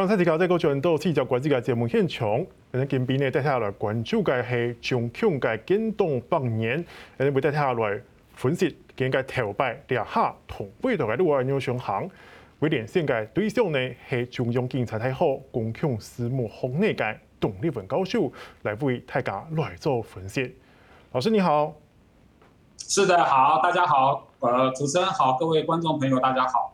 刚才提到这个全都是在国际嘅节目现场，诶，今边呢带下来关注嘅系中共嘅建党百年，诶，会带下来分析今个头摆两下同背头嘅路外牛熊行，为连线的对象呢系中央警察太后共享事务洪内嘅董立文教授来为大家来做分析。老师你好，是的，好，大家好，呃，主持人好，各位观众朋友大家好。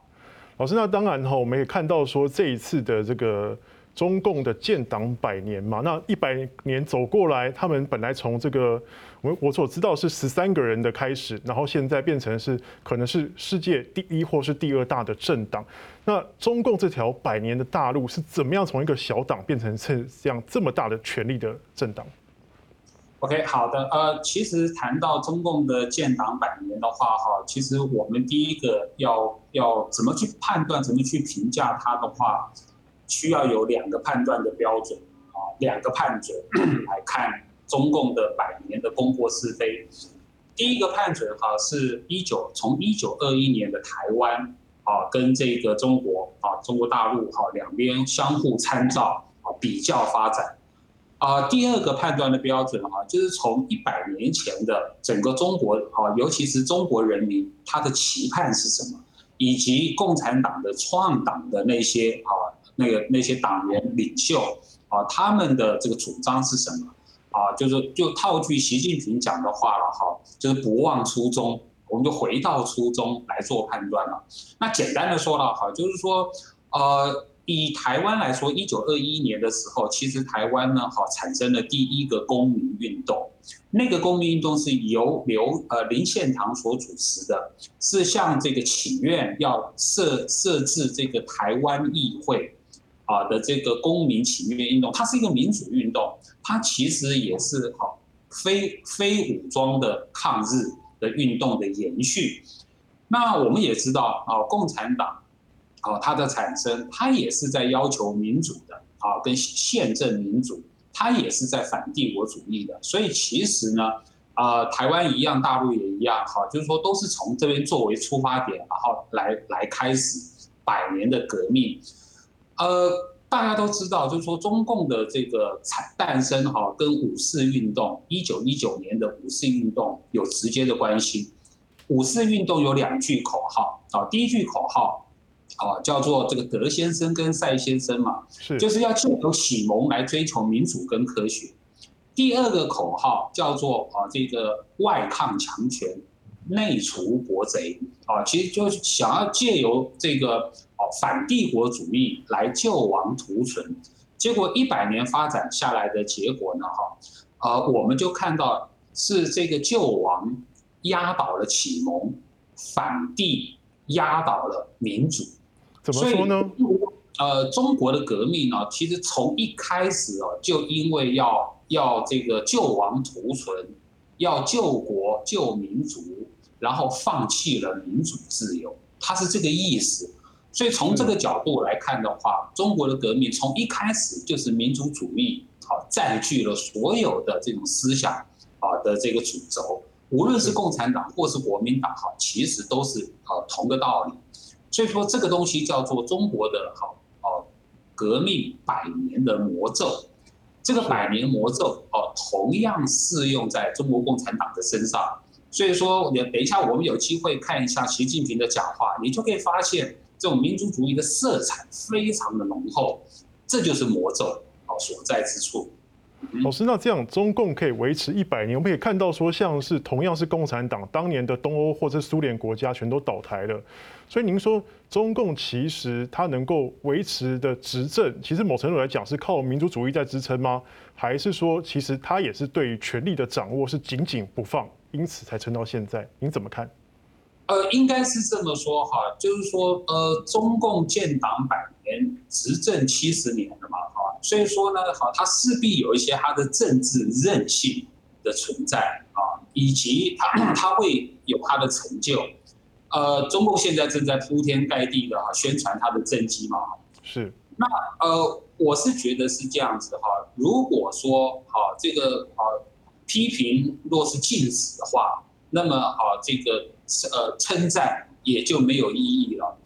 老师，那当然哈，我们也看到说这一次的这个中共的建党百年嘛，那一百年走过来，他们本来从这个我我所知道是十三个人的开始，然后现在变成是可能是世界第一或是第二大的政党。那中共这条百年的大路是怎么样从一个小党变成这样这么大的权力的政党？OK，好的，呃，其实谈到中共的建党百年的话，哈，其实我们第一个要要怎么去判断，怎么去评价它的话，需要有两个判断的标准，啊，两个判准来看中共的百年的功过是非。第一个判准哈，是一九从一九二一年的台湾啊，跟这个中国啊，中国大陆哈，两边相互参照啊，比较发展。啊，第二个判断的标准哈，就是从一百年前的整个中国啊，尤其是中国人民他的期盼是什么，以及共产党的创党的那些啊，那个那些党员领袖啊，他们的这个主张是什么啊？就是就套句习近平讲的话了哈，就是不忘初衷，我们就回到初衷来做判断了。那简单的说了哈，就是说呃。以台湾来说，一九二一年的时候，其实台湾呢，好产生了第一个公民运动。那个公民运动是由刘呃林献堂所主持的，是向这个请愿要设设置这个台湾议会啊的这个公民请愿运动。它是一个民主运动，它其实也是好非非武装的抗日的运动的延续。那我们也知道啊，共产党。哦，它的产生，它也是在要求民主的，啊，跟宪政民主，它也是在反帝国主义的。所以其实呢，啊，台湾一样，大陆也一样，哈，就是说都是从这边作为出发点，然后来来开始百年的革命。呃，大家都知道，就是说中共的这个产诞生，哈，跟五四运动，一九一九年的五四运动有直接的关系。五四运动有两句口号，啊，第一句口号。哦，叫做这个德先生跟赛先生嘛，是，就是要借由启蒙来追求民主跟科学。第二个口号叫做啊，这个外抗强权，内除国贼啊，其实就是想要借由这个哦反帝国主义来救亡图存。结果一百年发展下来的结果呢，哈，啊，我们就看到是这个救亡压倒了启蒙，反帝压倒了民主。怎么说呢？呃，中国的革命呢，其实从一开始哦，就因为要要这个救亡图存，要救国救民族，然后放弃了民主自由，它是这个意思。所以从这个角度来看的话，中国的革命从一开始就是民族主义啊，占据了所有的这种思想啊的这个主轴，无论是共产党或是国民党哈，其实都是啊同个道理。所以说，这个东西叫做中国的好哦，革命百年的魔咒。这个百年魔咒哦，同样适用在中国共产党的身上。所以说，你等一下，我们有机会看一下习近平的讲话，你就可以发现这种民族主义的色彩非常的浓厚。这就是魔咒哦所在之处。老师，那这样中共可以维持一百年，我们可以看到说，像是同样是共产党，当年的东欧或者苏联国家全都倒台了。所以您说中共其实它能够维持的执政，其实某程度来讲是靠民族主义在支撑吗？还是说其实它也是对于权力的掌握是紧紧不放，因此才撑到现在？您怎么看？呃，应该是这么说哈，就是说呃，中共建党百年，执政七十年了嘛。所以说呢，好，他势必有一些他的政治韧性的存在啊，以及他他 会有他的成就。呃，中共现在正在铺天盖地的宣传他的政绩嘛。是。那呃，我是觉得是这样子哈。如果说好这个啊批评若是禁止的话，那么啊这个呃称赞也就没有意义了。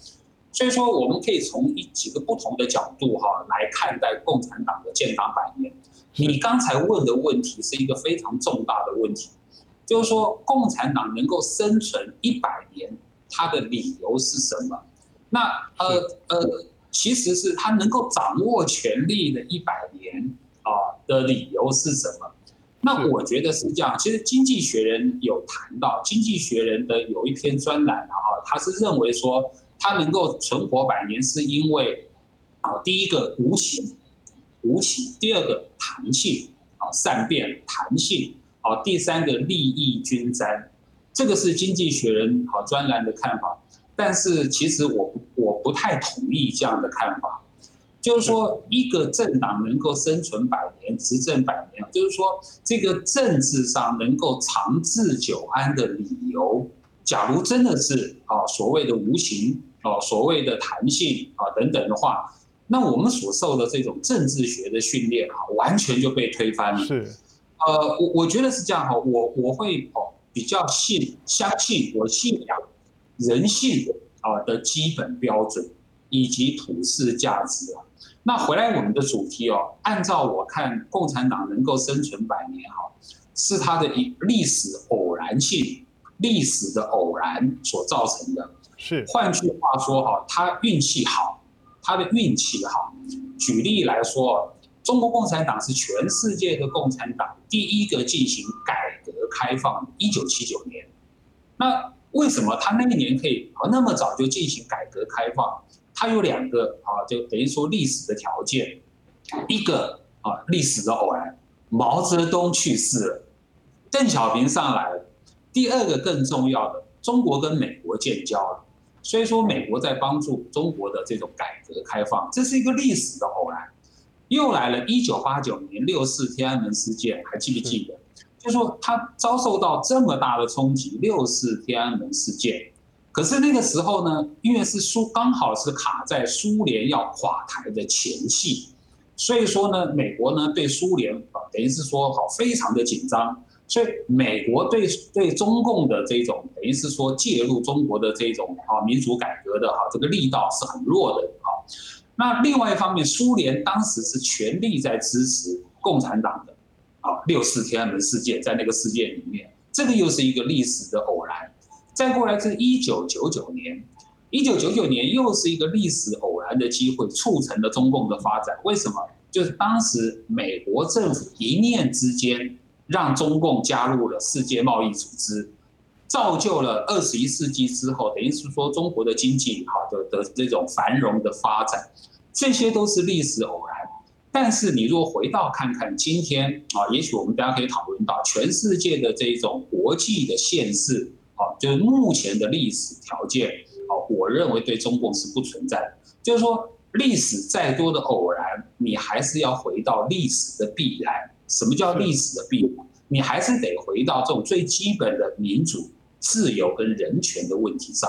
所以说，我们可以从一几个不同的角度哈来看待共产党的建党百年。你刚才问的问题是一个非常重大的问题，就是说共产党能够生存一百年，它的理由是什么？那呃呃，其实是他能够掌握权力的一百年啊的理由是什么？那我觉得是这样。其实《经济学人》有谈到，《经济学人》的有一篇专栏啊，他是认为说。它能够存活百年，是因为啊，第一个无情，无情；第二个弹性，啊，善变弹性；啊，第三个利益均沾。这个是经济学人好专栏的看法，但是其实我我不太同意这样的看法。就是说，一个政党能够生存百年、执政百年，就是说，这个政治上能够长治久安的理由，假如真的是啊所谓的无情。哦，所谓的弹性啊等等的话，那我们所受的这种政治学的训练啊，完全就被推翻了。是，呃，我我觉得是这样哈，我我会哦比较信相信我信仰人性啊的基本标准以及普世价值啊。那回来我们的主题哦，按照我看，共产党能够生存百年哈，是它的一历史偶然性，历史的偶然所造成的。是，换句话说哈，他运气好，他的运气好。举例来说，中国共产党是全世界的共产党第一个进行改革开放，一九七九年。那为什么他那一年可以那么早就进行改革开放？他有两个啊，就等于说历史的条件，一个啊历史的偶然，毛泽东去世了，邓小平上来了。第二个更重要的，中国跟美国建交了。所以说，美国在帮助中国的这种改革开放，这是一个历史的偶然。又来了一九八九年六四天安门事件，还记不记得？就是说他遭受到这么大的冲击，六四天安门事件。可是那个时候呢，因为是苏刚好是卡在苏联要垮台的前夕，所以说呢，美国呢对苏联啊，等于是说好非常的紧张。所以，美国对对中共的这种等于是说介入中国的这种啊民主改革的哈这个力道是很弱的啊。那另外一方面，苏联当时是全力在支持共产党的啊六四天安门事件，在那个事件里面，这个又是一个历史的偶然。再过来是一九九九年，一九九九年又是一个历史偶然的机会，促成了中共的发展。为什么？就是当时美国政府一念之间。让中共加入了世界贸易组织，造就了二十一世纪之后，等于是说中国的经济好的的这种繁荣的发展，这些都是历史偶然。但是你若回到看看今天啊，也许我们大家可以讨论到全世界的这种国际的现实啊，就是目前的历史条件啊，我认为对中共是不存在的。就是说历史再多的偶然，你还是要回到历史的必然。什么叫历史的必然？你还是得回到这种最基本的民主、自由跟人权的问题上。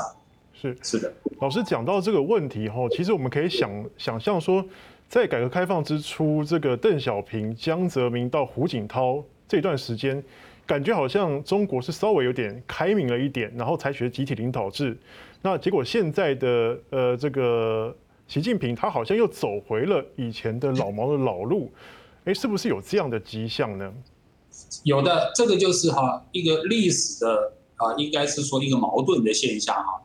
是是的，老师讲到这个问题后，其实我们可以想想象说，在改革开放之初，这个邓小平、江泽民到胡锦涛这段时间，感觉好像中国是稍微有点开明了一点，然后采取了集体领导制。那结果现在的呃这个习近平，他好像又走回了以前的老毛的老路。哎，是不是有这样的迹象呢？有的，这个就是哈一个历史的啊，应该是说一个矛盾的现象哈。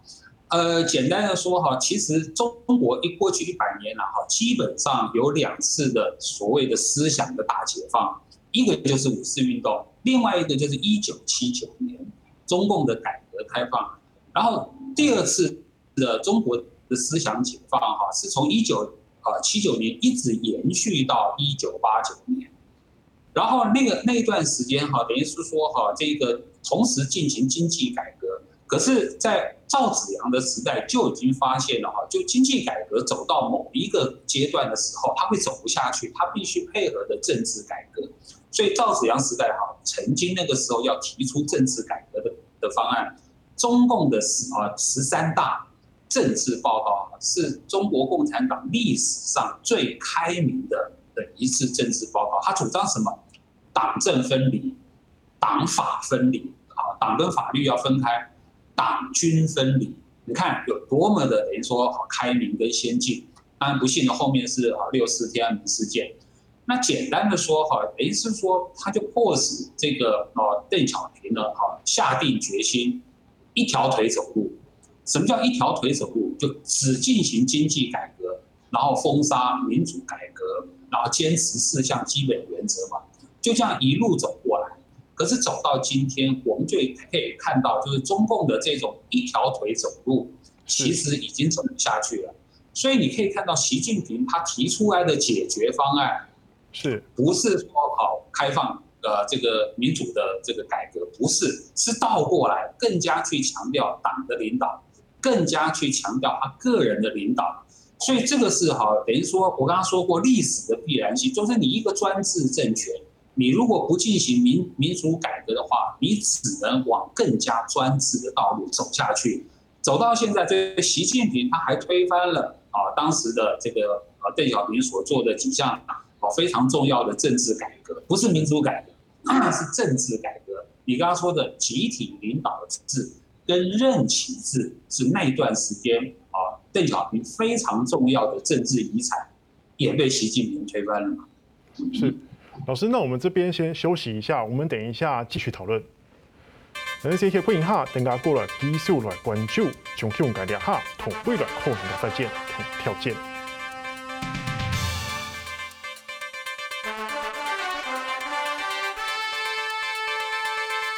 呃，简单的说哈，其实中国一过去一百年了哈，基本上有两次的所谓的思想的大解放，一个就是五四运动，另外一个就是一九七九年中共的改革开放。然后第二次的中国的思想解放哈，是从一九。啊，七九年一直延续到一九八九年，然后那个那段时间哈，等于是说哈，这个同时进行经济改革，可是，在赵紫阳的时代就已经发现了哈，就经济改革走到某一个阶段的时候，他会走不下去，他必须配合的政治改革，所以赵紫阳时代哈，曾经那个时候要提出政治改革的的方案，中共的十啊十三大。政治报告是中国共产党历史上最开明的的一次政治报告。他主张什么？党政分离，党法分离啊，党跟法律要分开，党军分离，你看有多么的等于说好开明跟先进。当然不幸的后面是啊六四天安门事件。那简单的说哈，等于是说他就迫使这个啊邓小平呢哈下定决心一条腿走路。什么叫一条腿走路？就只进行经济改革，然后封杀民主改革，然后坚持四项基本原则嘛，就这样一路走过来。可是走到今天，我们就可以看到，就是中共的这种一条腿走路，其实已经走不下去了。所以你可以看到，习近平他提出来的解决方案，是不是说好开放呃这个民主的这个改革？不是，是倒过来，更加去强调党的领导。更加去强调他个人的领导，所以这个是哈，等于说我刚刚说过历史的必然性，就是你一个专制政权，你如果不进行民民主改革的话，你只能往更加专制的道路走下去。走到现在，这习近平他还推翻了啊当时的这个呃邓小平所做的几项啊非常重要的政治改革，不是民主改革，是政治改革。你刚刚说的集体领导的制。跟任期制是那一段时间啊，邓小平非常重要的政治遗产，也被习近平推翻了。是，老师，那我们这边先休息一下，我们等一下继续讨论。等这些欢迎哈，等下过来继续来关注，重新改掉哈，同未来后续的再见，同条件。